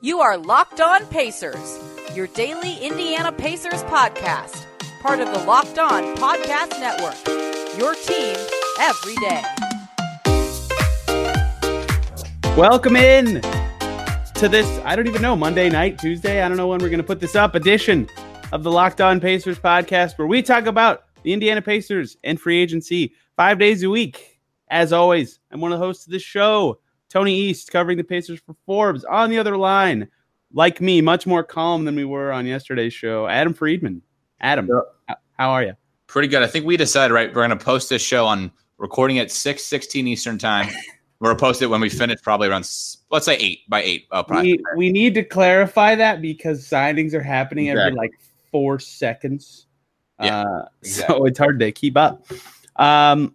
You are Locked On Pacers, your daily Indiana Pacers podcast, part of the Locked On Podcast Network. Your team every day. Welcome in to this, I don't even know, Monday night, Tuesday, I don't know when we're going to put this up, edition of the Locked On Pacers podcast, where we talk about the Indiana Pacers and free agency five days a week. As always, I'm one of the hosts of this show. Tony East covering the Pacers for Forbes. On the other line, like me, much more calm than we were on yesterday's show, Adam Friedman. Adam, yeah. how are you? Pretty good. I think we decided, right, we're going to post this show on recording at 6 16 Eastern time. we're going to post it when we finish, probably around, let's say 8 by 8. Oh, we, we need to clarify that because signings are happening exactly. every like four seconds. Yeah, uh, exactly. So it's hard to keep up. Um,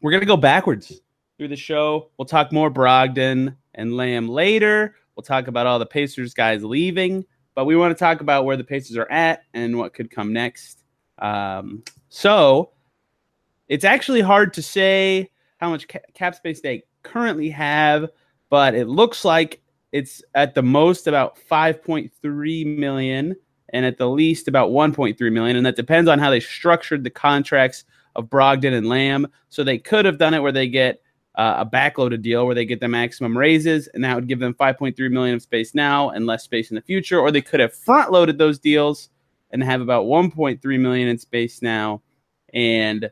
we're going to go backwards through the show. We'll talk more Brogdon and Lamb later. We'll talk about all the Pacers guys leaving, but we want to talk about where the Pacers are at and what could come next. Um, so it's actually hard to say how much cap space they currently have, but it looks like it's at the most about 5.3 million and at the least about 1.3 million and that depends on how they structured the contracts of Brogdon and Lamb so they could have done it where they get uh, a backloaded deal where they get the maximum raises, and that would give them 5.3 million of space now and less space in the future. Or they could have front loaded those deals and have about 1.3 million in space now and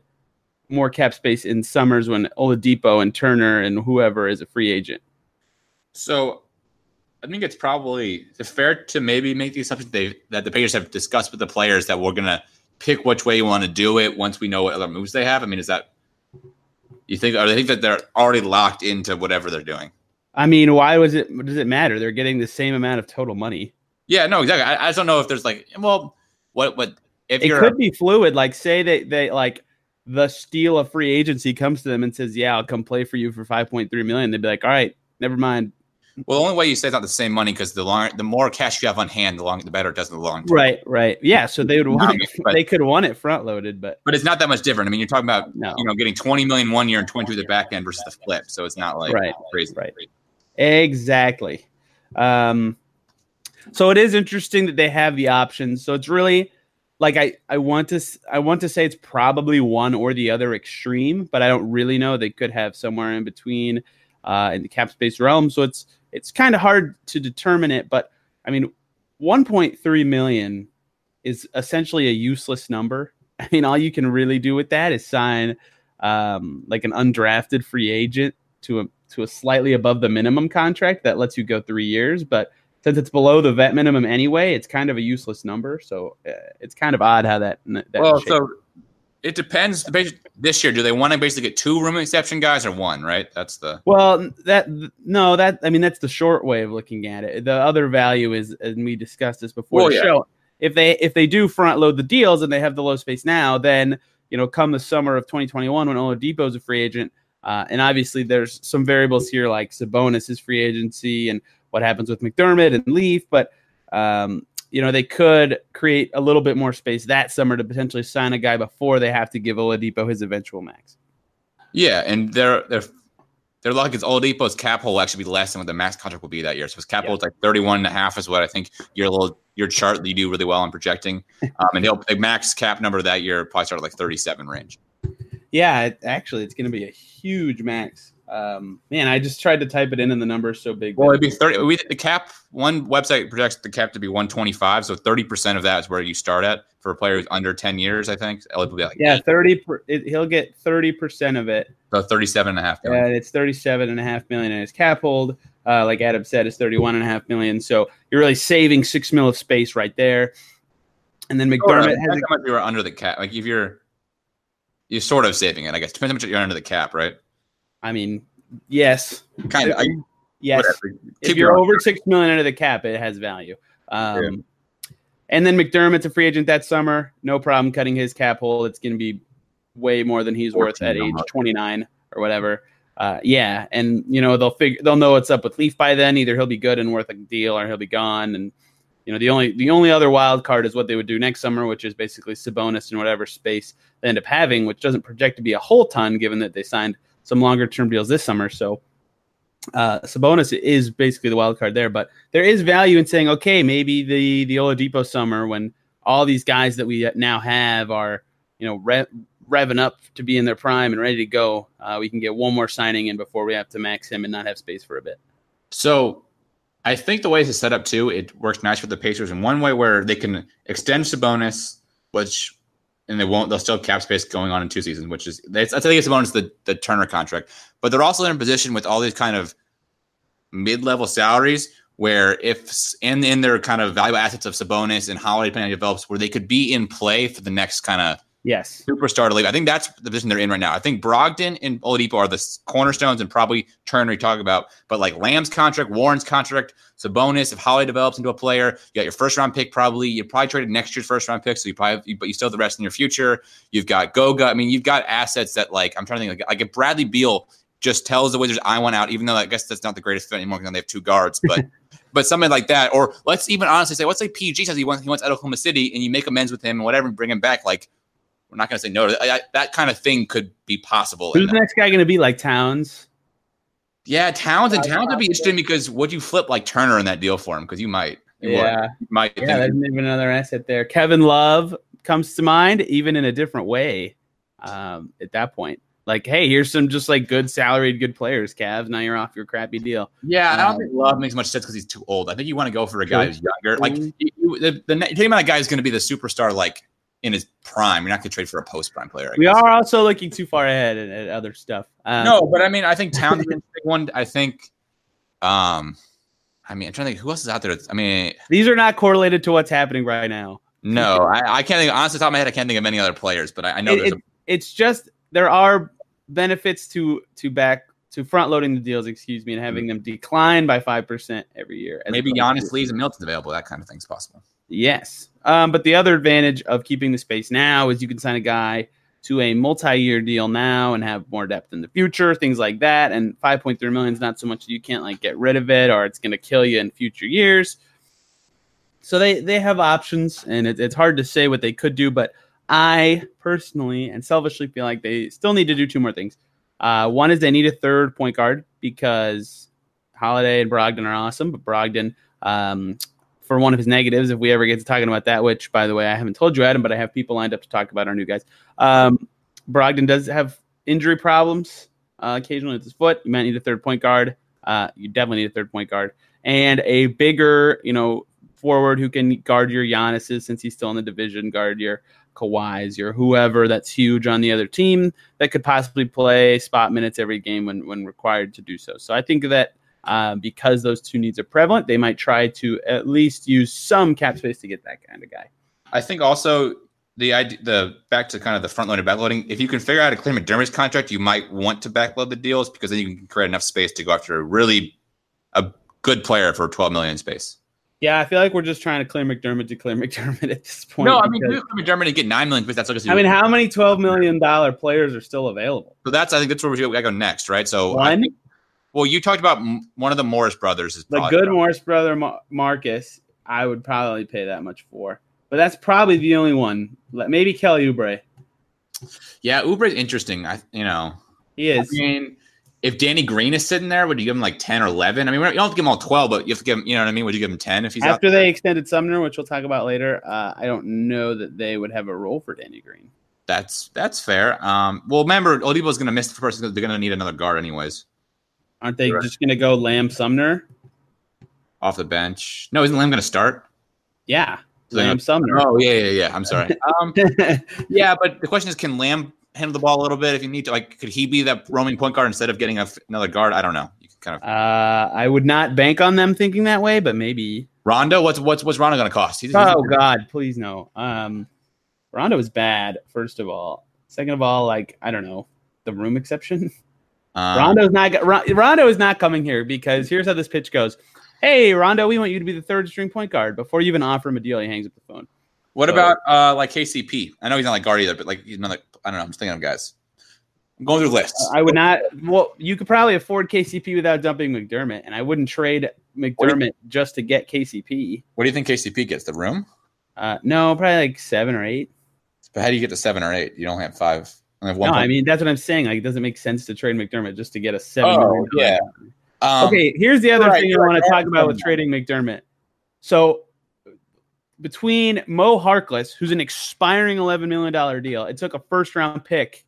more cap space in summers when Oladipo and Turner and whoever is a free agent. So I think it's probably fair to maybe make the assumption they, that the Pacers have discussed with the players that we're going to pick which way you want to do it once we know what other moves they have. I mean, is that you think, or they think that they're already locked into whatever they're doing? I mean, why was it? Does it matter? They're getting the same amount of total money. Yeah, no, exactly. I, I just don't know if there's like, well, what, what? If it could be fluid. Like, say they they like the steal of free agency comes to them and says, "Yeah, I'll come play for you for five point three million. They'd be like, "All right, never mind. Well, the only way you say it's not the same money because the long, the more cash you have on hand, the long, the better it does in the long term. Right, right, yeah. So they would want, it, but, they could want it front loaded, but but it's not that much different. I mean, you're talking about no. you know getting 20 million one year and 22 the back end versus the flip, so it's not like right, crazy, right? Exactly. Um, so it is interesting that they have the options. So it's really like I I want to I want to say it's probably one or the other extreme, but I don't really know. They could have somewhere in between uh, in the cap space realm. So it's it's kind of hard to determine it, but I mean, 1.3 million is essentially a useless number. I mean, all you can really do with that is sign um, like an undrafted free agent to a to a slightly above the minimum contract that lets you go three years. But since it's below the vet minimum anyway, it's kind of a useless number. So uh, it's kind of odd how that. that well, so it depends. This year, do they want to basically get two room exception guys or one? Right. That's the. Well, that no, that I mean that's the short way of looking at it. The other value is, and we discussed this before well, the yeah. show. If they if they do front load the deals and they have the low space now, then you know come the summer of 2021 when Oladipo is a free agent, uh, and obviously there's some variables here like Sabonis' free agency and what happens with McDermott and Leaf, but um, you know, they could create a little bit more space that summer to potentially sign a guy before they have to give Oladipo his eventual max. Yeah, and their their their luck is Oladipo's cap hole will actually be less than what the max contract will be that year. So his cap hole is like 31 and a half is what I think your little your chart that you do really well on projecting. Um, and he'll the max cap number that year probably start at like 37 range. Yeah, it, actually, it's going to be a huge max. Um, man, I just tried to type it in, and the number is so big. Well, it'd be thirty. We, the cap one website projects the cap to be one twenty five. So thirty percent of that is where you start at for a player who's under ten years. I think it'll be like yeah, thirty. Per, it, he'll get thirty percent of it. So thirty-seven and a half. Yeah, it's thirty-seven and a half million, and his cap hold, uh, like Adam said, is thirty-one and a half million. So you're really saving six mil of space right there. And then McDermott oh, has how much you're under the cap. Like if you're, you're sort of saving it. I guess depends how much you're under the cap, right? I mean, yes, kind of. Yes, if you're over six million under the cap, it has value. Um, yeah. And then McDermott's a free agent that summer. No problem cutting his cap hole. It's going to be way more than he's worth at age 29 or whatever. Uh, yeah, and you know they'll figure they'll know what's up with Leaf by then. Either he'll be good and worth a deal, or he'll be gone. And you know the only the only other wild card is what they would do next summer, which is basically Sabonis and whatever space they end up having, which doesn't project to be a whole ton given that they signed some longer term deals this summer. So uh, Sabonis is basically the wild card there, but there is value in saying, okay, maybe the the Oladipo summer when all these guys that we now have are, you know, rev, revving up to be in their prime and ready to go. Uh, we can get one more signing in before we have to max him and not have space for a bit. So, I think the way it's set up too, it works nice for the Pacers in one way where they can extend Sabonis, which and they won't. They'll still have cap space going on in two seasons, which is I think it's bonus the the Turner contract, but they're also in a position with all these kind of mid level salaries where if in in their kind of valuable assets of Sabonis and Holiday on develops, where they could be in play for the next kind of Yes. Superstar to leave. I think that's the position they're in right now. I think Brogdon and Oladipo are the cornerstones and probably Turner you talk about. But like Lamb's contract, Warren's contract, Sabonis, if Holly develops into a player, you got your first round pick probably. You probably traded next year's first round pick, so you probably but you still have the rest in your future. You've got Goga. I mean, you've got assets that like I'm trying to think like, like if Bradley Beal just tells the Wizards I want out, even though I guess that's not the greatest fit anymore because they have two guards, but but something like that. Or let's even honestly say, let's say PG says he wants he wants out of Oklahoma City and you make amends with him and whatever and bring him back. Like we're not going to say no to that. that kind of thing could be possible. Who's the next guy going to be like Towns? Yeah, Towns and Towns would be interesting because would you flip like Turner in that deal for him? Because you might. You yeah, you might. Yeah, there's even another asset there. Kevin Love comes to mind, even in a different way. Um, at that point, like, hey, here's some just like good salaried, good players. Cavs, now you're off your crappy deal. Yeah, um, I don't um, think Love makes much sense because he's too old. I think you want to go for a guy who's younger. Like, you, you, the the, the amount of guy is going to be the superstar, like in his prime. You're not going to trade for a post prime player. I we guess. are also looking too far ahead at, at other stuff. Um, no, but I mean, I think Towns big one. I think, um, I mean, I'm trying to think who else is out there. I mean, these are not correlated to what's happening right now. No, I, I can't think. Honestly, top of my head, I can't think of any other players. But I, I know it, it, a- it's just there are benefits to to back to front loading the deals, excuse me, and having mm-hmm. them decline by five percent every year. Maybe Giannis leaves and Milton's available. That kind of thing's possible. Yes. Um, but the other advantage of keeping the space now is you can sign a guy to a multi-year deal now and have more depth in the future, things like that. And 5.3 million is not so much that you can't like get rid of it or it's going to kill you in future years. So they they have options, and it, it's hard to say what they could do. But I personally and selfishly feel like they still need to do two more things. Uh, one is they need a third point guard because Holiday and Brogdon are awesome, but Brogdon um, for one of his negatives, if we ever get to talking about that, which by the way, I haven't told you, Adam, but I have people lined up to talk about our new guys. Um, Brogdon does have injury problems uh, occasionally with his foot. You might need a third point guard. Uh, you definitely need a third point guard and a bigger, you know, forward who can guard your Giannis's since he's still in the division, guard your Kawhi's, your whoever that's huge on the other team that could possibly play spot minutes every game when when required to do so. So I think that um, because those two needs are prevalent, they might try to at least use some cap space to get that kind of guy. I think also the idea, the back to kind of the front loaded backloading. If you can figure out a clear McDermott's contract, you might want to backload the deals because then you can create enough space to go after a really a good player for 12 million space. Yeah, I feel like we're just trying to clear McDermott to clear McDermott at this point. No, I mean, McDermott and get nine million, but that's like I mean, how many twelve million dollar players are still available? So that's I think that's where we gotta go next, right? So one, well, you talked about one of the Morris brothers. Is the good Morris brother Marcus. I would probably pay that much for, but that's probably the only one. Maybe Kelly Oubre. Yeah, Oubre is interesting. I you know he is. I mean, if Danny Green is sitting there, would you give him like ten or eleven? I mean, you don't have to give him all twelve, but you have to give him. You know what I mean? Would you give him ten if he's after they extended Sumner, which we'll talk about later? Uh, I don't know that they would have a role for Danny Green. That's that's fair. Um, well, remember, Oladipo is going to miss the first they're going to need another guard anyways. Aren't they right. just going to go Lamb Sumner off the bench? No, isn't Lamb going to start? Yeah, Lamb Sumner. Oh yeah, yeah, yeah. I'm sorry. Um, yeah, but the question is, can Lamb handle the ball a little bit if you need to? Like, could he be that roaming point guard instead of getting a, another guard? I don't know. You can kind of. Uh, I would not bank on them thinking that way, but maybe. Rondo, what's what's what's Rondo going to cost? He's, oh he's God, please no. Um, Rondo is bad. First of all, second of all, like I don't know the room exception. Um, Rondo's not Rondo is not coming here because here's how this pitch goes. Hey, Rondo, we want you to be the third string point guard. Before you even offer him a deal, he hangs up the phone. What so, about uh, like KCP? I know he's not like guard either, but like he's another. I don't know. I'm just thinking of guys. I'm going through lists. I would not. Well, you could probably afford KCP without dumping McDermott, and I wouldn't trade McDermott you, just to get KCP. What do you think KCP gets? The room? Uh, no, probably like seven or eight. But how do you get to seven or eight? You don't have five. I no, I mean that's what I'm saying. Like, it doesn't make sense to trade McDermott just to get a seven. Oh, yeah. Um, okay, here's the other right, thing I want to talk about with trading McDermott. So between Mo Harkless, who's an expiring $11 million deal, it took a first round pick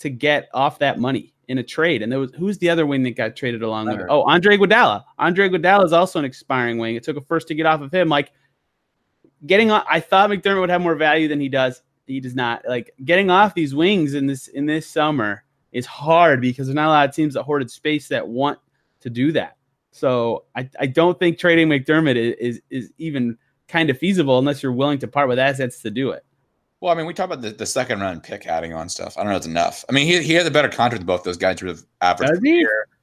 to get off that money in a trade. And there was who's the other wing that got traded along with? Oh, Andre Iguodala. Andre Iguodala is also an expiring wing. It took a first to get off of him. Like getting on, I thought McDermott would have more value than he does. He does not. Like getting off these wings in this in this summer is hard because there's not a lot of teams that hoarded space that want to do that. So I, I don't think trading McDermott is, is, is even kind of feasible unless you're willing to part with assets to do it. Well, I mean, we talk about the, the second round pick adding on stuff. I don't know if it's enough. I mean, he, he had a better contract than both those guys the average.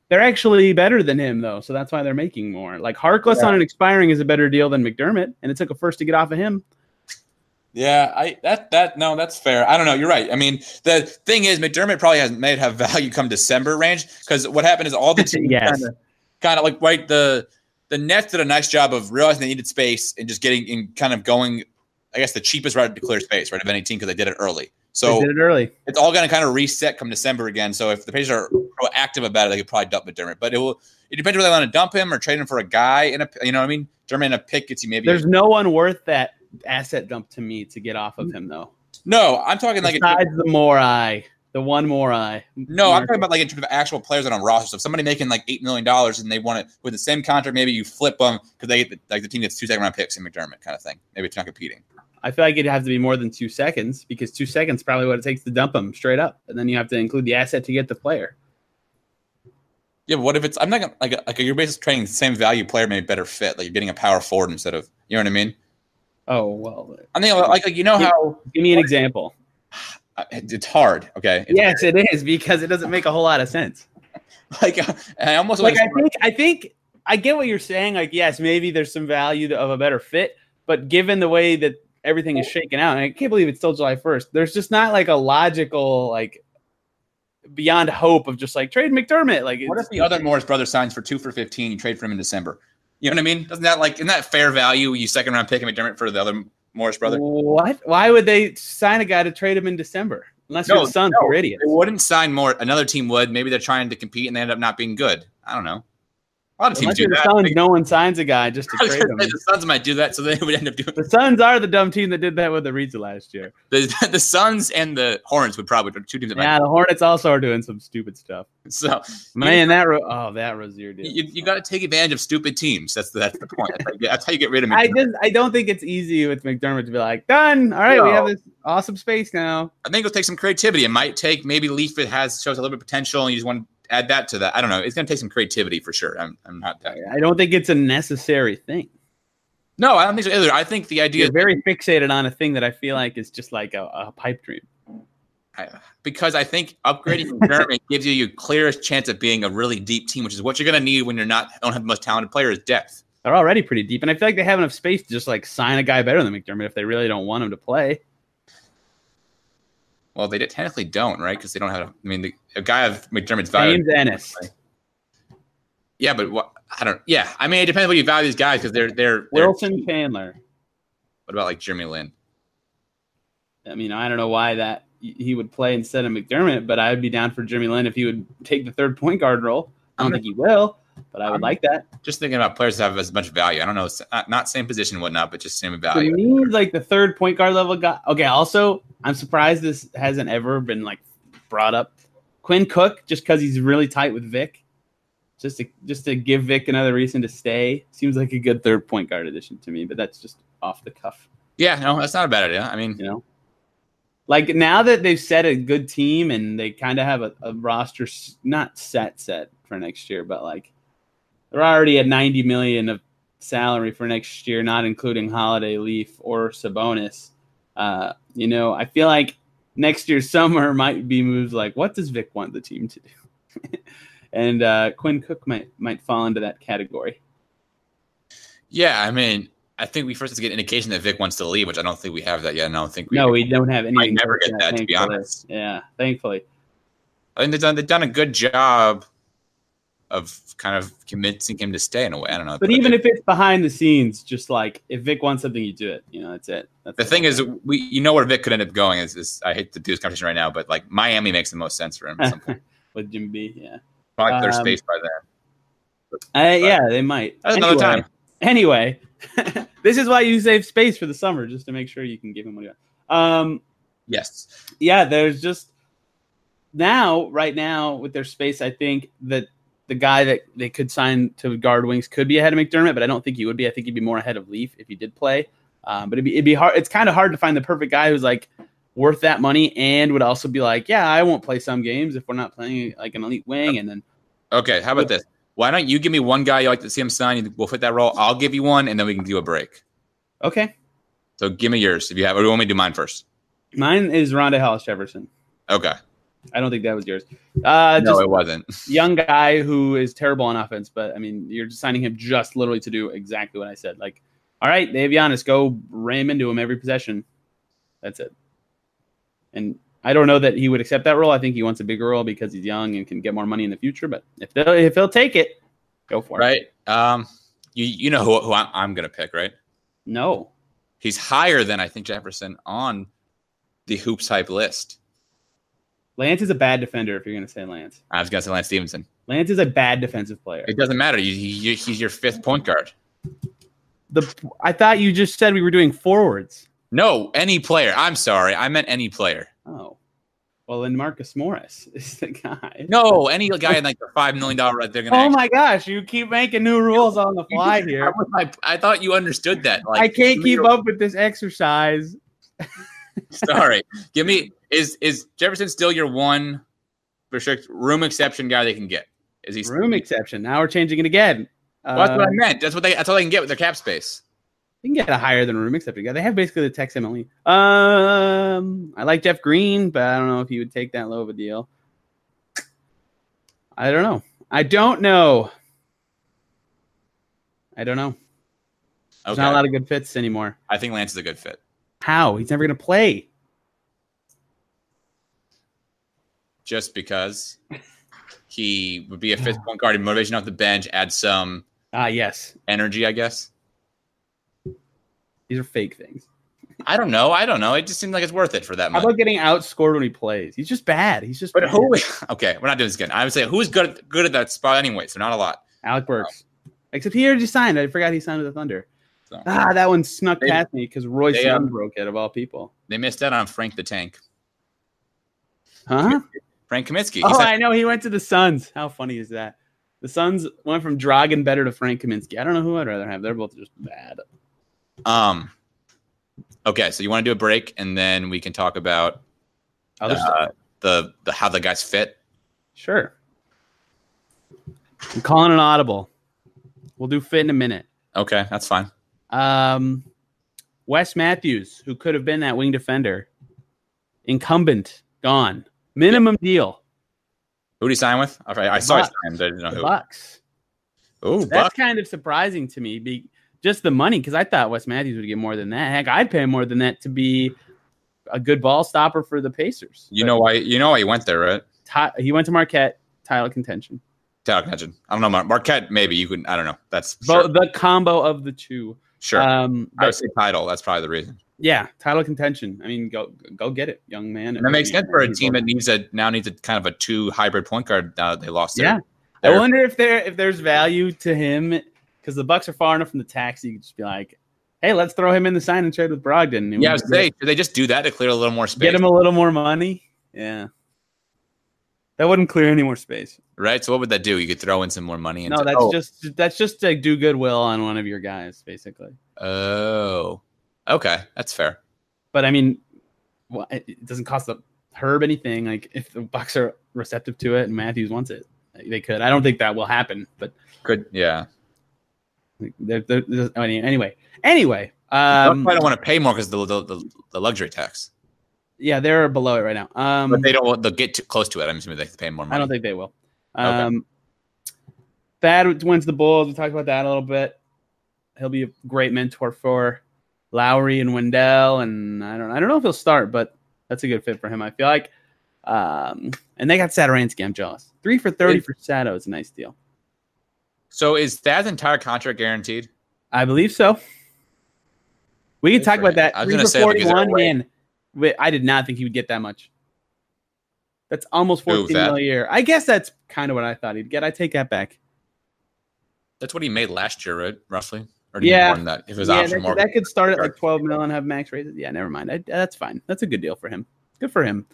They're actually better than him, though, so that's why they're making more. Like Harkless yeah. on an expiring is a better deal than McDermott, and it took a first to get off of him. Yeah, I that that no, that's fair. I don't know. You're right. I mean, the thing is, McDermott probably has made have value come December range because what happened is all the teams yes. kind of kind of like right the the Nets did a nice job of realizing they needed space and just getting and kind of going I guess the cheapest route to clear space, right, of any team because they did it early. So they did it early. It's all going to kind of reset come December again. So if the Pacers are proactive about it, they could probably dump McDermott. But it will. It depends whether they want to dump him or trade him for a guy in a. You know what I mean? Dermott in a pick gets you maybe. There's no one worth that asset dump to me to get off of him though. No, I'm talking like besides a, the Morey. The one more eye. No, I'm talking about like in terms of actual players that on a roster. So if somebody making like eight million dollars and they want it with the same contract, maybe you flip them because they get the, like the team gets two second round picks in McDermott kind of thing. Maybe it's not competing. I feel like it'd have to be more than two seconds because two seconds probably what it takes to dump them straight up, and then you have to include the asset to get the player. Yeah, but what if it's I'm not gonna like like you're basically trading the same value player, maybe better fit. Like you're getting a power forward instead of you know what I mean? Oh well. I mean, like, like you know give, how. Give me an example. It's hard. Okay. It's yes, hard. it is because it doesn't make a whole lot of sense. like uh, I almost like I think I think I get what you're saying. Like yes, maybe there's some value of a better fit, but given the way that everything is shaken out, and I can't believe it's still July 1st. There's just not like a logical like beyond hope of just like trade McDermott. Like, what if the other Morris brother signs for two for fifteen? You trade for him in December. You know what I mean? Doesn't that like isn't that fair value? You second round pick and McDermott for the other Morris brother. What? Why would they sign a guy to trade him in December? Unless no, you're the Suns, no, idiots. They wouldn't sign more. Another team would. Maybe they're trying to compete and they end up not being good. I don't know. A lot of teams do that. Suns, no one signs a guy just to trade him. The Suns might do that, so they would end up doing. The Suns are the dumb team that did that with the Reeds last year. The the Suns and the Hornets would probably two teams. That yeah, the Hornets also are doing some stupid stuff. So man, that oh that Rozier deal. You, you got to take advantage of stupid teams. That's the, that's the point. That's how, that's how you get rid of. McDermott. I just I don't think it's easy with McDermott to be like done. All right, no. we have this awesome space now. I think it'll take some creativity. It might take maybe Leaf It has shows a little bit of potential, and you just want add that to that. I don't know. It's going to take some creativity for sure. I'm, I'm not that. I don't think it's a necessary thing. No, I don't think so either. I think the idea is very fixated on a thing that I feel like is just like a, a pipe dream. I, because I think upgrading McDermott gives you your clearest chance of being a really deep team, which is what you're going to need when you're not don't have the most talented player is depth. They're already pretty deep, and I feel like they have enough space to just like sign a guy better than McDermott if they really don't want him to play. Well, they technically don't, right? Because they don't have. I mean, the, a guy of McDermott's value. James Ennis. Yeah, but what? I don't. Yeah, I mean, it depends what you value these guys because they're they're Wilson they're, Chandler. What about like Jeremy Lin? I mean, I don't know why that he would play instead of McDermott, but I would be down for Jeremy Lin if he would take the third point guard role. I don't think he will but I would I'm like that. Just thinking about players that have as much value. I don't know, uh, not same position whatnot, but just same value. For me, like the third point guard level guy. Okay, also, I'm surprised this hasn't ever been like brought up. Quinn Cook, just because he's really tight with Vic, just to just to give Vic another reason to stay, seems like a good third point guard addition to me. But that's just off the cuff. Yeah, no, that's not a bad idea. I mean, you know, like now that they've set a good team and they kind of have a, a roster not set set for next year, but like they're already at 90 million of salary for next year, not including Holiday, Leaf, or Sabonis. Uh, you know, I feel like next year's summer might be moves like, what does Vic want the team to do? and uh, Quinn Cook might might fall into that category. Yeah, I mean, I think we first have to get indication that Vic wants to leave, which I don't think we have that yet. And I don't think we. No, we don't have any. I never get that, that to be honest. Yeah, thankfully. I think they've done they've done a good job of kind of convincing him to stay in a way. I don't know. But, even if it's behind the scenes, just like if Vic wants something, you do it. You know, that's it. That's the thing is, we you know where Vic could end up going is, is I hate to do this conversation right now, but like Miami makes the most sense for him with Jim B. Yeah, probably um, their space by then. Uh, yeah, they might. That's another time. Anyway, this is why you save space for the summer, just to make sure you can give him what you want. Um, yes. Yeah, there's just now, right now, with their space, I think that the guy that they could sign to guard wings could be ahead of McDermott, but I don't think he would be. I think he'd be more ahead of Leaf if he did play. Um, but it'd be, it'd be hard. It's kind of hard to find the perfect guy who's like worth that money and would also be like, yeah, I won't play some games if we're not playing like an elite wing. And then, okay, how about this? Why don't you give me one guy you like to see him sign? We'll fit that role. I'll give you one, and then we can do a break. Okay. So give me yours if you have. Or do you want me to do mine first? Mine is Rondae Hollis Jefferson. Okay. I don't think that was yours. Uh, no, it wasn't. young guy who is terrible on offense, but I mean, you're signing him just literally to do exactly what I said. Like, all right, Dave Giannis, go ram into him every possession. That's it. And I don't know that he would accept that role. I think he wants a bigger role because he's young and can get more money in the future. But if they'll, if he'll take it, go for right. it. Right. Um. You you know who, who I'm, I'm going to pick, right? No. He's higher than I think Jefferson on the hoops hype list. Lance is a bad defender. If you're going to say Lance, I was going to say Lance Stephenson. Lance is a bad defensive player. It doesn't matter. He's your fifth point guard. The I thought you just said we were doing forwards. No, any player. I'm sorry. I meant any player. Oh. Well, then Marcus Morris is the guy. No, any guy in like the five million dollar. They're gonna. Oh actually- my gosh! You keep making new rules on the fly here. I, I thought you understood that. Like, I can't keep up with this exercise. Sorry. Give me is is Jefferson still your one restrict room exception guy they can get? Is he room exception? Now we're changing it again. Well, that's what I uh, meant. That's what they. That's all they can get with their cap space. They can get a higher than room exception guy. They have basically the tax MLE. Um, I like Jeff Green, but I don't know if he would take that low of a deal. I don't know. I don't know. I don't know. There's okay. not a lot of good fits anymore. I think Lance is a good fit. How? He's never going to play. Just because he would be a fifth point guard, in motivation off the bench, add some ah yes energy, I guess. These are fake things. I don't know. I don't know. It just seems like it's worth it for that. Much. How about getting outscored when he plays? He's just bad. He's just. But bad. who? Okay, we're not doing this again. I would say who's good good at that spot anyway. So not a lot. Alec Burks, except he already signed. I forgot he signed with the Thunder. So, ah, that one snuck they, past me because Royce they, um, broke it of all people. They missed out on Frank the Tank. Huh? Frank Kaminsky. Oh, said, I know. He went to the Suns. How funny is that? The Suns went from Dragan Bender to Frank Kaminsky. I don't know who I'd rather have. They're both just bad. Um. Okay, so you want to do a break, and then we can talk about uh, the the how the guys fit. Sure. I'm calling an audible. We'll do fit in a minute. Okay, that's fine. Um, Wes Matthews, who could have been that wing defender, incumbent, gone, minimum yeah. deal. Who did he sign with? Okay, I saw his name, but I didn't know the who. Bucks. Oh, that's Bucks. kind of surprising to me. Be just the money because I thought Wes Matthews would get more than that. Heck, I'd pay more than that to be a good ball stopper for the Pacers. You but know why? You know why he went there, right? Ty, he went to Marquette, title contention. Title contention. I don't know Marquette. Maybe you could. I don't know. That's sure. the combo of the two. Sure. Um, I would say title. That's probably the reason. Yeah, title contention. I mean, go go get it, young man. And that makes sense for a team that needs a now needs a kind of a two hybrid point guard. Now that they lost. Their, yeah, their, I wonder if there if there's value to him because the Bucks are far enough from the tax. You could just be like, hey, let's throw him in the sign and trade with Brogdon. yeah, I was say, do they just do that to clear a little more space? Get him a little more money. Yeah, that wouldn't clear any more space. Right. So what would that do? You could throw in some more money. Into, no, that's oh. just that's just to do goodwill on one of your guys, basically. Oh, okay, that's fair. But I mean, well, it doesn't cost the Herb anything. Like if the Bucks are receptive to it and Matthews wants it, they could. I don't think that will happen, but could yeah. They're, they're, they're, anyway, anyway, um, I don't want to pay more because the, the, the luxury tax. Yeah, they're below it right now. Um, but they don't. They'll get too close to it. I'm assuming they have to pay more money. I don't think they will. Um, okay. Thad wins the Bulls. We talked about that a little bit. He'll be a great mentor for Lauri and Wendell, and I don't I don't know if he'll start, but that's a good fit for him. I feel like. Um, and they got Satoransky. I'm jealous. Three for thirty for Sato is a nice deal. So is Thad's entire contract guaranteed? I believe so. We can talk about that. I was Three for say forty-one. Man, I did not think he would get that much. That's almost fourteen Ooh, million a year. I guess that's kind of what I thought he'd get. I take that back. That's what he made last year, right? Roughly. Or yeah, that if his yeah, option that, that could start at like twelve mil and have max raises. Yeah, never mind. I, that's fine. That's a good deal for him. Good for him.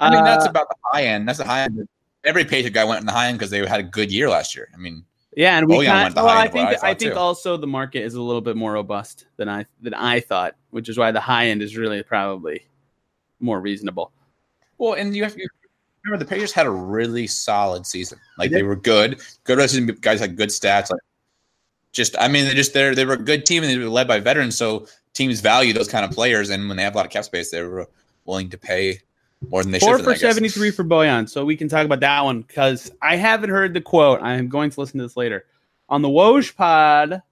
I mean, uh, that's about the high end. That's the high end. Every Patriot guy went in the high end because they had a good year last year. I mean, yeah, and we kind well, I think I, I, think too. also the market is a little bit more robust than I than I thought, which is why the high end is really probably more reasonable. Well, and you have to remember the Patriots had a really solid season. Like they, were good, good season. Guys had good stats. Like just, I mean, they just they they were a good team and they were led by veterans. So teams value those kind of players, and when they have a lot of cap space, they were willing to pay more than they Four should. Four for seventy three for Bojan. So we can talk about that one because I haven't heard the quote. I am going to listen to this later on the Woj pod.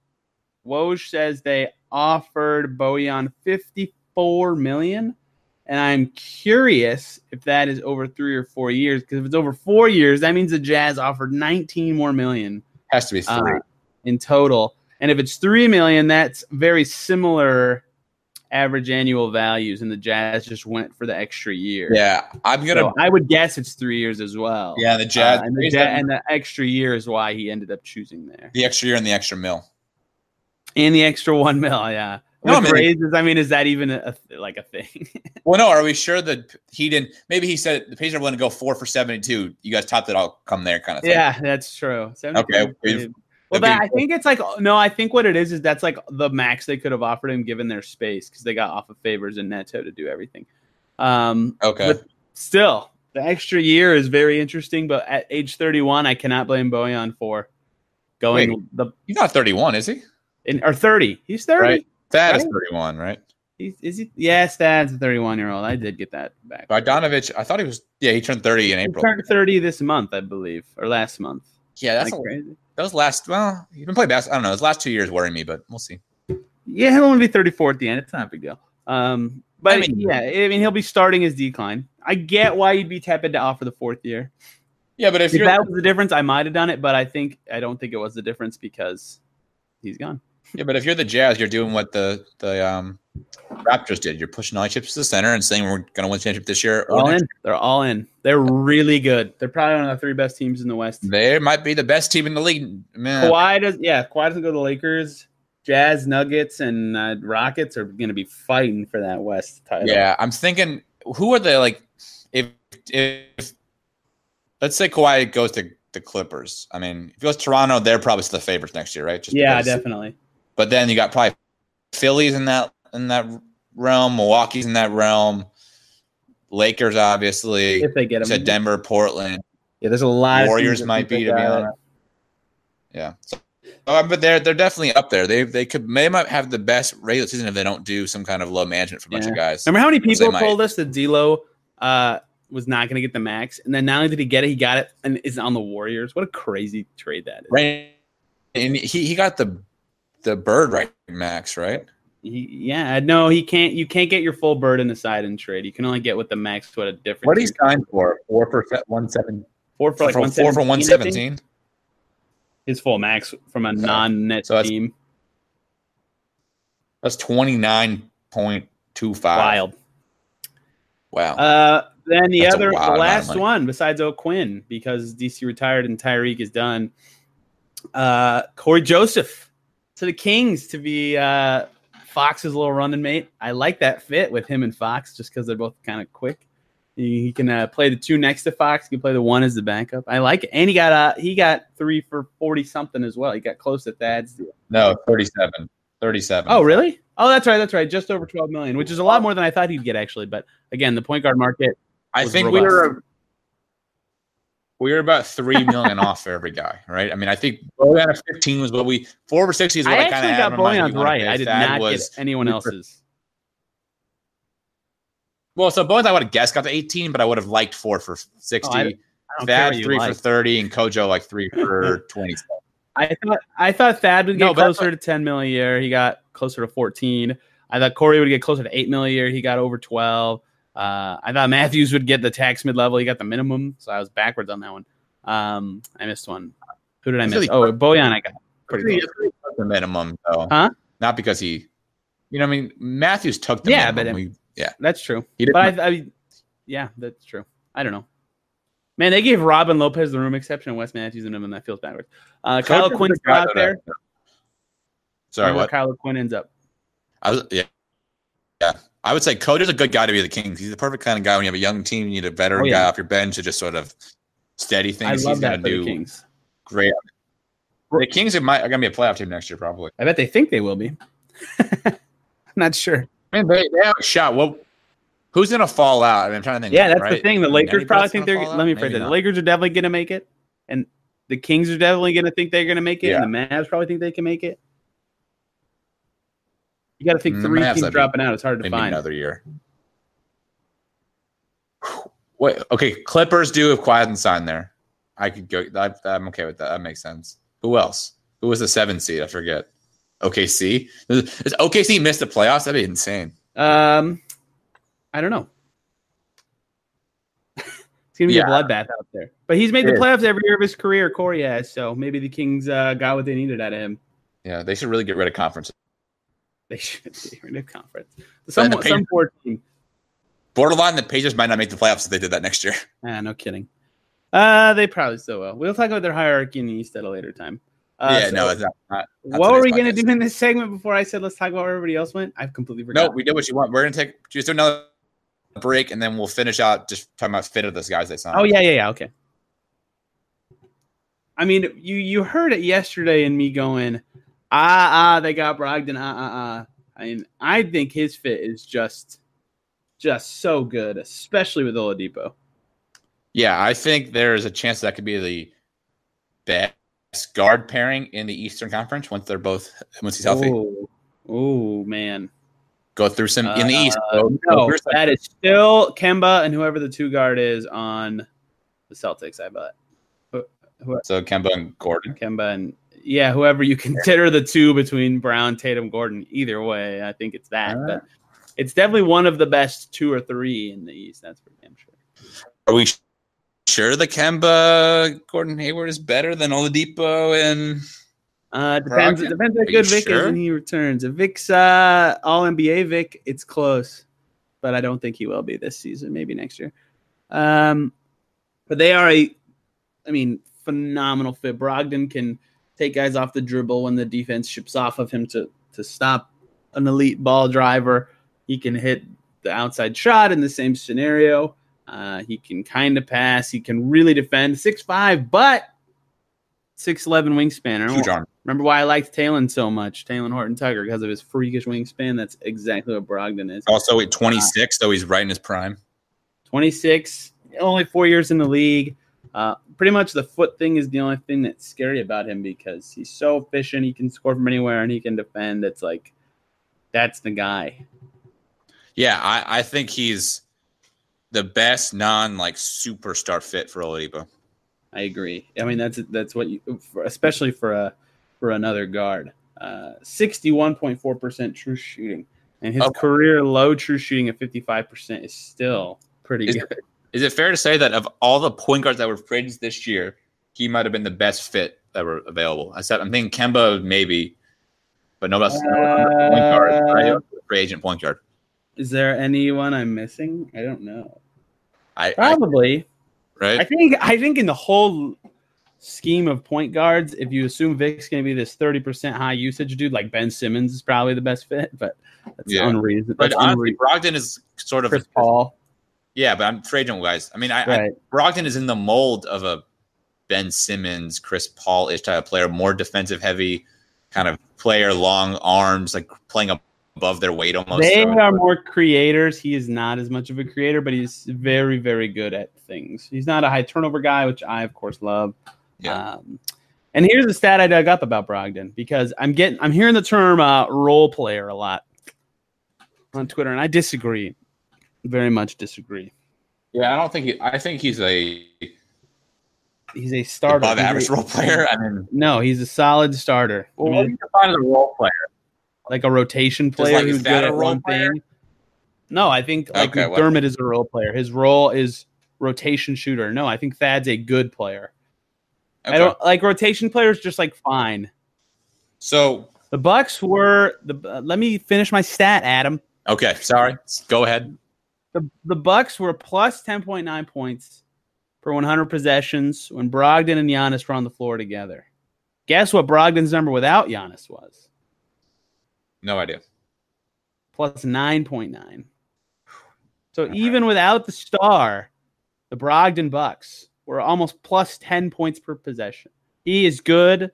Woj says they offered Bojan fifty four million, and I'm curious if that is over three or four years. Because if it's over four years, that means the Jazz offered nineteen more million. Has to be three uh, in total. And if it's three million, that's very similar average annual values, and the Jazz just went for the extra year. Yeah, I'm gonna. So I would guess it's three years as well. Yeah, the Jazz uh, and, the Jazz, and the extra year is why he ended up choosing there. The extra year and the extra mill. And the extra one mil, yeah. No, I mean, raises, I mean, is that even a, like a thing? well, no. Are we sure that he didn't? Maybe he said the Pacers are willing to go four for seventy-two. You guys thought that I'll come there, kind of thing. Yeah, that's true. Okay, well, that, I think it's like no. I think what it is is that's like the max they could have offered him given their space because they got off of Favors and Neto to do everything. Um, okay. Still, the extra year is very interesting. But at age 31, I cannot blame Bojan for going. Wait, the he's not 31, is he? In, or 30? He's 30. Right. That right? is 31, right? He's, is he? Yes, that's a 31 year old. I did get that back. Bogdanovich, I thought he was. Yeah, he turned 30 in April. Turned 30 this month, I believe, or last month. Yeah, that's like crazy. Those last, well, you've been playing basketball. I don't know. Those last two years worry me, but we'll see. Yeah, he'll only be 34 at the end. It's not a big deal. Um, but I mean, yeah, I mean, he'll be starting his decline. I get why you'd be tepid to offer the fourth year. Yeah, but if, if that was the difference, I might have done it. But I think I don't think it was the difference because he's gone. Yeah, but if you're the Jazz, you're doing what the the um, Raptors did. You're pushing all your chips to the center and saying we're going to win the championship this year. All in. Year. They're all in. They're really good. They're probably one of the three best teams in the West. They might be the best team in the league. Man. Kawhi does. Yeah, Kawhi doesn't go to the Lakers. Jazz, Nuggets, and uh, Rockets are going to be fighting for that West title. Yeah, I'm thinking who are the like if if let's say Kawhi goes to the Clippers. I mean, if he goes to Toronto, they're probably still the favorites next year, right? Just yeah, definitely. But then you got probably Phillies in that in that realm, Milwaukee's in that realm, Lakers obviously. If they get them, said Denver, Portland. Yeah, there's a lot. Warriors might be to be honest. Yeah. So, uh, but they're they're definitely up there. They they could they might have the best regular season if they don't do some kind of low management for a bunch yeah. of guys. Remember how many people told might. us that D'Lo uh, was not going to get the max, and then not only did he get it, he got it and is on the Warriors. What a crazy trade that is! Right, and he he got the the bird right max, right? He, yeah, no, he can't. You can't get your full bird in the side and trade. You can only get what the max. What a difference. What he signed for? Four for one seven. Four for like four for one seventeen. His full max from a non-net so team. That's twenty nine point two five. Wild. Wow. Uh, then the that's other, the last one besides O'Quinn, because DC retired and Tyreke is done. Uh, Cory Joseph to the Kings to be uh, Fox's little running mate. I like that fit with him and Fox just because they're both kind of quick. He, he can uh, play the two next to Fox. He can play the one as the backup. I like it, and he got uh he got three for forty something as well. He got close at Thad's deal. No, 37. 37. Oh, really? Oh, that's right. That's right. Just over 12 million, which is a lot more than I thought he'd get actually. But again, the point guard market. I think robust. we were we were about three million off for every guy, right? I mean, I think Bojan at 15 was what we four over 60 is what I, I kind of got Bojan's right. I did not get anyone else's. Well, so Bojan I would have guessed got to 18, but I would have liked four for 60. Oh, I, I Thad three like. for 30, and CoJo like three for 20. I thought I thought Thad would get no, closer to 10 million a year. He got closer to 14. I thought Corey would get closer to 8 million a year. He got over 12. Uh, I thought Matthews would get the tax mid level. He got the minimum, so I was backwards on that one. Um, I missed one. Who did I miss? Really oh, Bojan. I got pretty close. the minimum though. Huh? Not because he, you know, I mean, Matthews took the yeah, minimum. but we, yeah, that's true. He did. But I, I, yeah, that's true. I don't know. Man, they gave Robin Lopez the room exception and Wes Matthews in him, and that feels backwards. Uh, Kyle Quinn's out there. Sorry, what? Kyle Quinn ends up. I was yeah, yeah. I would say Coach is a good guy to be the Kings. He's the perfect kind of guy when you have a young team. You need a veteran oh, yeah. guy off your bench to just sort of steady things. I love He's that for do the Kings. Great. The Kings are, might, are going to be a playoff team next year, probably. I bet they think they will be. I'm not sure. I mean, they, they have a shot. Well, who's going to fall out? I mean, I'm trying to think. Yeah, that's right? the thing. The Lakers probably think they're. Let me phrase it. The Lakers are definitely going to make it, and the Kings are definitely going to think they're going to make it, yeah. and the Mavs probably think they can make it. You got to think three teams dropping out. It's hard to find another year. Wait, okay. Clippers do have quiet and sign there. I could go. I, I'm okay with that. That makes sense. Who else? Who was the seven seed? I forget. OKC. Does OKC miss the playoffs? That'd be insane. Um, I don't know. it's gonna be yeah. a bloodbath out there. But he's made it the playoffs is. every year of his career. Corey has, so maybe the Kings uh, got what they needed out of him. Yeah, they should really get rid of conference. They should get rid of conference. Some, the some poor team. Borderline, the Pacers might not make the playoffs if they did that next year. Ah, no kidding. Uh, they probably still will. We'll talk about their hierarchy in the East at a later time. Uh, yeah, so no, it's not. not, not what were we going to do in this segment before I said let's talk about where everybody else went? I've completely forgot. No, we did what you want. We're going to take just do another break and then we'll finish out just talking about fit of those guys they signed. Oh, yeah, yeah, yeah. Okay. I mean, you you heard it yesterday in me going, ah, ah, they got Brogdon, ah, ah, ah. I mean, I think his fit is just just so good, especially with Oladipo. Yeah, I think there's a chance that could be the best guard pairing in the Eastern Conference once they're both once he's healthy. Oh man, go through some in the East. Uh, no, that is still Kemba and whoever the two guard is on the Celtics. I bet. Who, so Kemba and Gordon. Kemba and yeah, whoever you consider the two between Brown, Tatum, Gordon. Either way, I think it's that. Right. But it's definitely one of the best two or three in the East. That's for damn sure. Are we sure the Kemba Gordon Hayward is better than Oladipo and uh depends it depends how good Vic sure? is when he returns. If Vic's uh all NBA Vic, it's close. But I don't think he will be this season, maybe next year. Um but they are a I mean, phenomenal fit. Brogdon can take guys off the dribble when the defense ships off of him to to stop an elite ball driver. He can hit the outside shot in the same scenario. Uh, he can kind of pass. He can really defend. Six five, but six eleven wingspan. Don't remember why I liked Talen so much, Talen Horton Tucker, because of his freakish wingspan. That's exactly what Brogdon is. Also at twenty six, uh, though he's right in his prime. Twenty six, only four years in the league. Uh, pretty much the foot thing is the only thing that's scary about him because he's so efficient. He can score from anywhere and he can defend. It's like that's the guy. Yeah, I, I think he's the best non like superstar fit for Oladipo. I agree. I mean that's that's what you especially for a for another guard. Uh, 61.4% true shooting and his okay. career low true shooting of 55% is still pretty is, good. Is it fair to say that of all the point guards that were free this year, he might have been the best fit that were available? I said I'm thinking Kemba maybe, but no best uh, point guard, free agent point guard. Is there anyone I'm missing? I don't know. I probably I, right. I think I think in the whole scheme of point guards, if you assume Vic's going to be this thirty percent high usage dude, like Ben Simmons is probably the best fit, but that's yeah. unreasonable. But honestly, Brogdon is sort of Chris Paul. Yeah, but I'm agent guys. I mean, I, right. I Brogdon is in the mold of a Ben Simmons, Chris Paul ish type of player, more defensive heavy kind of player, long arms, like playing above their weight almost. They so. are more creators. He is not as much of a creator, but he's very, very good at things. He's not a high turnover guy, which I of course love. Yeah. Um, and here's the stat I dug up about Brogdon because I'm getting I'm hearing the term uh, role player a lot on Twitter, and I disagree. Very much disagree. Yeah, I don't think he. I think he's a he's a starter. Above average role player. I mean, no, he's a solid starter. Well, I mean, what do you define as a role player? like a rotation player like, who's good at one player? thing. No, I think like okay, McDermott is a role player. His role is rotation shooter. No, I think Thad's a good player. Okay. I don't like rotation players. Just like fine. So the Bucks were the. Uh, let me finish my stat, Adam. Okay, sorry. Go ahead. The the Bucks were plus ten point nine points per 100 possessions when Brogdon and Giannis were on the floor together. Guess what Brogdon's number without Giannis was? No idea. Plus 9.9. So even without the star, the Brogdon Bucks were almost plus 10 points per possession. He is good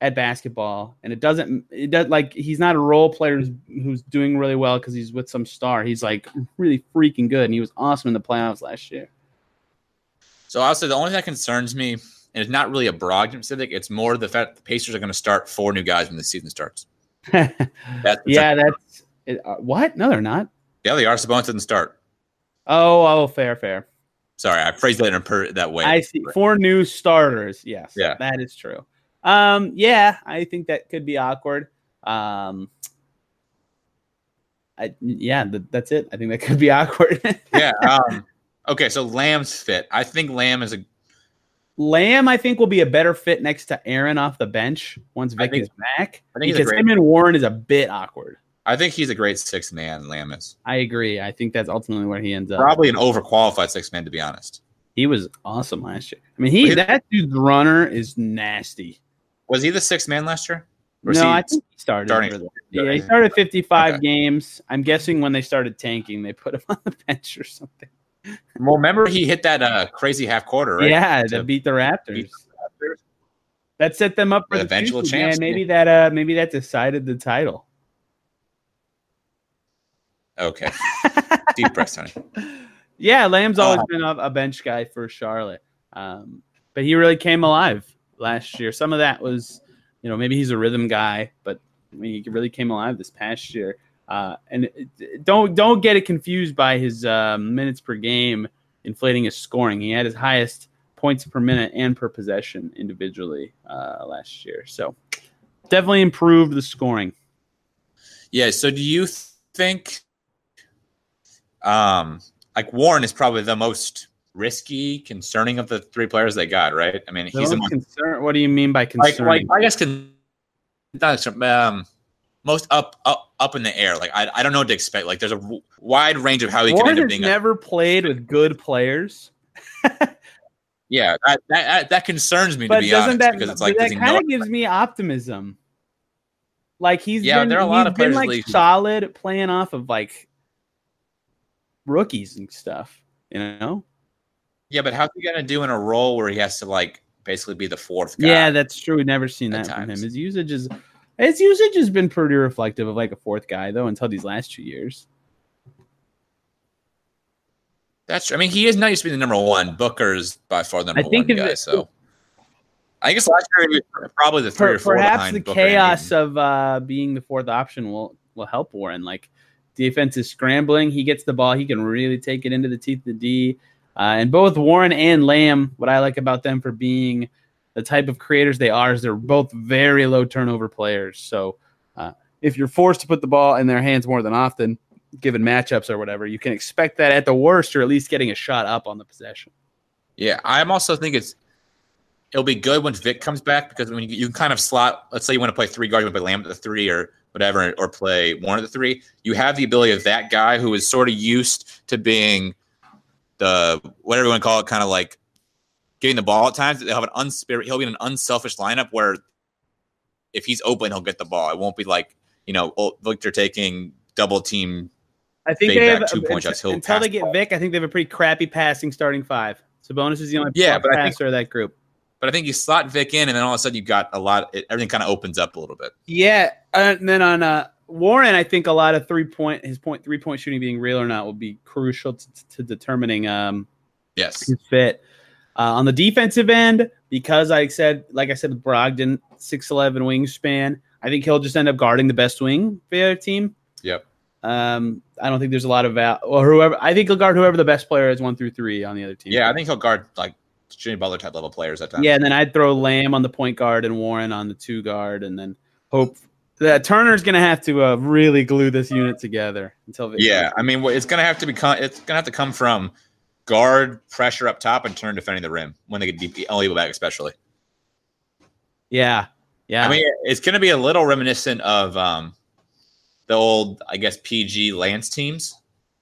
at basketball, and it doesn't it does like he's not a role player who's, who's doing really well because he's with some star. He's like really freaking good, and he was awesome in the playoffs last year. So I'll say the only thing that concerns me, and it's not really a Brogdon specific, it's more the fact the Pacers are going to start four new guys when the season starts. that's yeah, that's it, uh, what? No, they're not. Yeah, they are. Sabonis didn't start. Oh, oh, fair, fair. Sorry, I phrased it in per, that way. I see. Four new starters. Yes. Yeah. That is true. Um, yeah, I think that could be awkward. Um, I, yeah, th- that's it. I think that could be awkward. yeah. Um, okay, so Lamb's fit. I think Lamb is a Lamb. I think will be a better fit next to Aaron off the bench once Vic think, is back. I think because him and Warren is a bit awkward. I think he's a great six man. Lamb is. I agree. I think that's ultimately where he ends up. Probably an overqualified six man, to be honest. He was awesome last year. I mean, he that dude's runner is nasty. Was he the sixth man last year? Or no, I think he started. Starting, yeah, he started 55 okay. games. I'm guessing when they started tanking, they put him on the bench or something. Well, remember he hit that uh, crazy half quarter, right? Yeah, to, to beat the Raptors. Beat the Raptors. That set them up for the, the eventual chance. maybe that uh, maybe that decided the title. Okay. Deep breath, honey. Yeah, Lamb's always uh, been a, a, bench guy for Charlotte, um, but he really came alive last year. Some of that was, you know, maybe he's a rhythm guy, but I mean, he really came alive this past year. Uh, and don't don't get it confused by his uh, minutes per game inflating his scoring. He had his highest points per minute and per possession individually uh, last year. So definitely improved the scoring. Yeah. So do you think, um, like Warren is probably the most risky, concerning of the three players they got, right? I mean, he's most concern. What do you mean by concern? Like, like I guess con- um, most up, up, up in the air. Like I, I don't know what to expect. Like there's a w- wide range of how he Warren can end up being. Never a- played with good players. yeah, that, that that concerns me but to be honest, that, because it's like that kind of gives me optimism. Like he's yeah, been, there are a lot of players been like solid playing off of like rookies and stuff. You know. Yeah, but how's he gonna do in a role where he has to like basically be the fourth guy? Yeah, that's true. We've never seen that from him. His usage is his usage has been pretty reflective of like a fourth guy though until these last two years. That's true. I mean, he is not used to be the number one. Booker's by far the number one guy. so I guess last year he was probably the three per, or four. Perhaps the Booker chaos of uh, being the fourth option will will help Warren. Like defense is scrambling, he gets the ball, he can really take it into the teeth of the D. Uh, and both Warren and Lamb, what I like about them for being the type of creators they are is they're both very low turnover players. So uh, if you're forced to put the ball in their hands more than often, given matchups or whatever, you can expect that at the worst, or at least getting a shot up on the possession. Yeah, I'm also think it's it'll be good when Vic comes back because when you, you kind of slot, let's say you want to play three guards, you want to play Lamb at the three or whatever, or play one of the three, you have the ability of that guy who is sort of used to being the whatever you want to call it, kind of like getting the ball at times. They'll have an unspirit. He'll be in an unselfish lineup where if he's open, he'll get the ball. It won't be like you know Victor taking double team. I think they have two point shots. He'll until they get the Vic. I think they have a pretty crappy passing starting five. Sabonis is the only yeah, but passer think, of that group. But I think you slot Vic in, and then all of a sudden you got a lot. It, everything kind of opens up a little bit. Yeah, and then on uh, Warren, I think a lot of three point his point three point shooting being real or not will be crucial to, to determining um yes his fit. Uh, on the defensive end, because I said, like I said, Brogdon, six eleven wingspan, I think he'll just end up guarding the best wing for the other team. Yep. Um, I don't think there's a lot of val or whoever. I think he'll guard whoever the best player is, one through three on the other team. Yeah, I think he'll guard like Jimmy Butler type level players at times. Yeah, and then I'd throw Lamb on the point guard and Warren on the two guard, and then hope that Turner's going to have to uh, really glue this unit together until. Yeah, I mean, it's going to have to become. It's going to have to come from guard pressure up top and turn defending the rim when they get deep, Oladipo back, especially. Yeah, yeah. I mean, it's going to be a little reminiscent of um, the old, I guess, PG Lance teams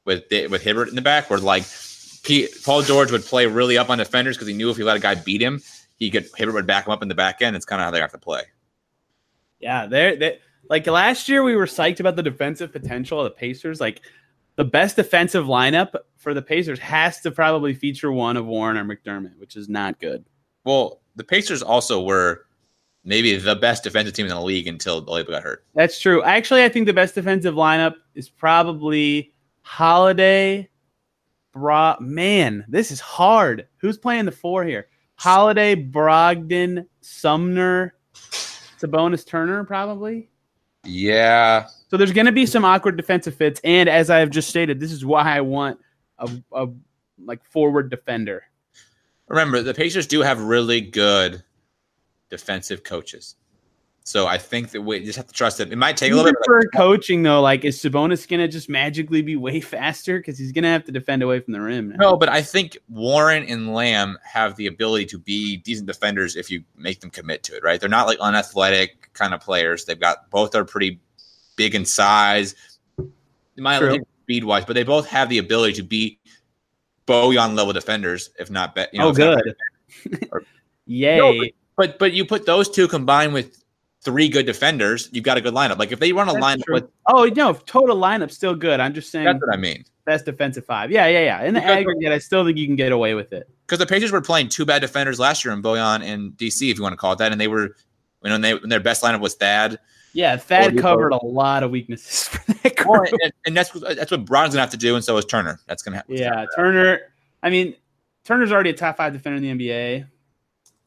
with with Hibbert in the back, where like Paul George would play really up on defenders because he knew if he let a guy beat him, he could Hibbert would back him up in the back end. It's kind of how they have to play. Yeah, they're they like last year we were psyched about the defensive potential of the Pacers. Like the best defensive lineup for the Pacers has to probably feature one of Warren or McDermott, which is not good. Well, the Pacers also were maybe the best defensive team in the league until Oladipo got hurt. That's true. Actually, I think the best defensive lineup is probably Holiday. Bra, man, this is hard. Who's playing the four here? Holiday, Brogdon, Sumner, Sabonis, Turner, probably. Yeah. So there's going to be some awkward defensive fits, and as I have just stated, this is why I want a, a like forward defender. Remember, the Pacers do have really good defensive coaches. So I think that we just have to trust it. It might take a little bit for like, coaching though. Like, is Sabonis gonna just magically be way faster because he's gonna have to defend away from the rim? Now. No, but I think Warren and Lamb have the ability to be decent defenders if you make them commit to it. Right? They're not like unathletic kind of players. They've got both are pretty big in size. Might speed wise, but they both have the ability to be Bojan level defenders, if not better. You know, oh, good. Yay! No, but, but but you put those two combined with three good defenders, you've got a good lineup. Like if they run a That's lineup with oh no, total lineup still good. I'm just saying that's what I mean. Best defensive five. Yeah, yeah, yeah. In the because aggregate, I still think you can get away with it. Because the Pacers were playing two bad defenders last year in Bojan and DC, if you want to call it that, and they were you know, when, they, when their best lineup was Thad. Yeah, Thad covered a lot of weaknesses for that group. Well, and, and, that's that's what Brown's gonna have to do, and so is Turner. That's gonna happen. Yeah, Turner. I mean, Turner's already a top five defender in the NBA.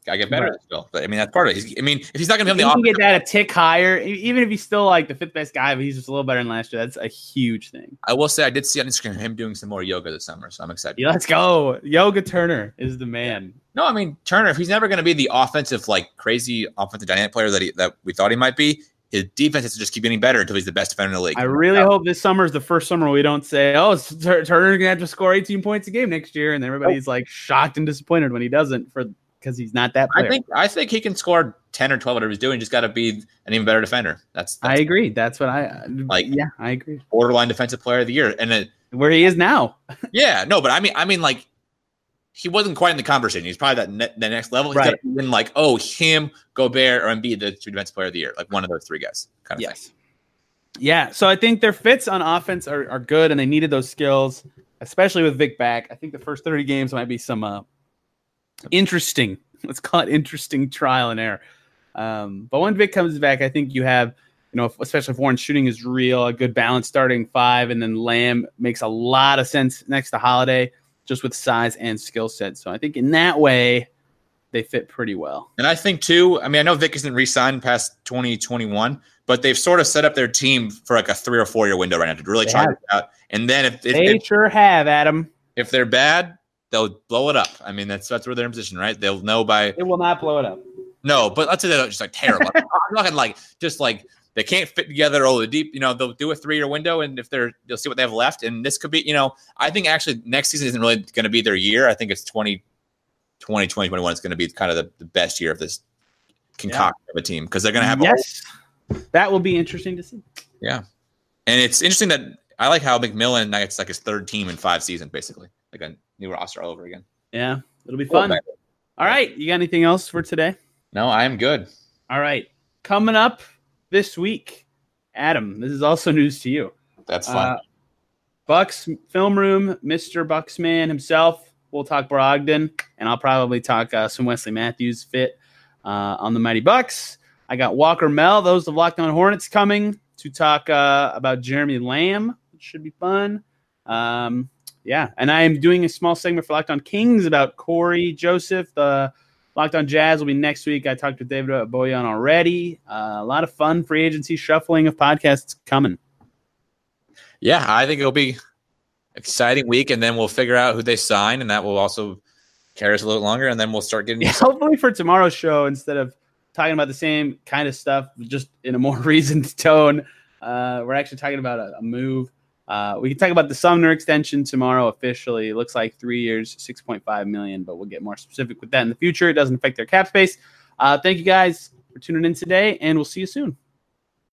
Gotta get better still. But I mean, that's part of it. He's, I mean, if he's not gonna be on the, he get that a tick higher, even if he's still like the fifth best guy, but he's just a little better than last year. That's a huge thing. I will say, I did see on Instagram him doing some more yoga this summer, so I'm excited. Yeah, let's go. Yoga Turner is the man. No, I mean Turner. If he's never going to be the offensive, like crazy offensive dynamic player that he, that we thought he might be, his defense has to just keep getting better until he's the best defender in the league. I really hope this summer is the first summer we don't say, "Oh, Turner's going to have to score 18 points a game next year," and everybody's oh. like shocked and disappointed when he doesn't for because he's not that. Player. I think I think he can score ten or twelve, whatever he's doing. Just got to be an even better defender. That's, that's I agree. That's what I like. Yeah, I agree. Borderline defensive player of the year, and it, where he is now. yeah, no, but I mean, I mean, like he wasn't quite in the conversation. He's probably that ne- the next level. He's right. been like, oh, him, Gobert, or Embiid, the two defensive player of the year, like one of those three guys, kind of yes. thing. Yeah, so I think their fits on offense are, are good, and they needed those skills, especially with Vic back. I think the first thirty games might be some uh, interesting let's call it interesting trial and error. Um, but when Vic comes back, I think you have, you know, especially if Warren's shooting is real, a good balance starting five, and then Lamb makes a lot of sense next to Holiday, just with size and skill set. So I think in that way, they fit pretty well. And I think too, I mean, I know Vic isn't re-signed past 2021, but they've sort of set up their team for like a three or four year window right now to really they try have. it out. And then if, if they if, sure have, Adam. If they're bad, they'll blow it up. I mean, that's that's where they're in position, right? They'll know by. It will not blow it up. No, but let's say they're just like terrible. I'm not gonna like just like they can't fit together all the deep. You know, they'll do a three-year window, and if they're, they'll see what they have left. And this could be, you know, I think actually next season isn't really going to be their year. I think it's 20, 20, 2021 is going to be kind of the, the best year of this concoction yeah. of a team because they're going to have. Yes, that will be interesting to see. Yeah, and it's interesting that I like how McMillan. now It's like his third team in five seasons, basically, like a new roster all over again. Yeah, it'll be fun. All right, you got anything else for today? No, I am good. All right, coming up this week, Adam. This is also news to you. That's fun. Uh, Bucks film room, Mister Bucksman himself. We'll talk Brogdon, and I'll probably talk uh, some Wesley Matthews fit uh, on the Mighty Bucks. I got Walker Mel, those of Locked On Hornets coming to talk uh, about Jeremy Lamb, which should be fun. Um, yeah, and I am doing a small segment for Locked On Kings about Cory Joseph. The Locked On Jazz will be next week. I talked to David Boyan already. Uh, a lot of fun free agency shuffling of podcasts coming. Yeah, I think it'll be exciting week, and then we'll figure out who they sign, and that will also carry us a little longer, and then we'll start getting. Yeah, hopefully for tomorrow's show, instead of talking about the same kind of stuff, just in a more reasoned tone, uh, we're actually talking about a, a move uh, we can talk about the Sumner extension tomorrow officially. It looks like three years, 6.5 million, but we'll get more specific with that in the future. It doesn't affect their cap space. Uh, thank you guys for tuning in today, and we'll see you soon.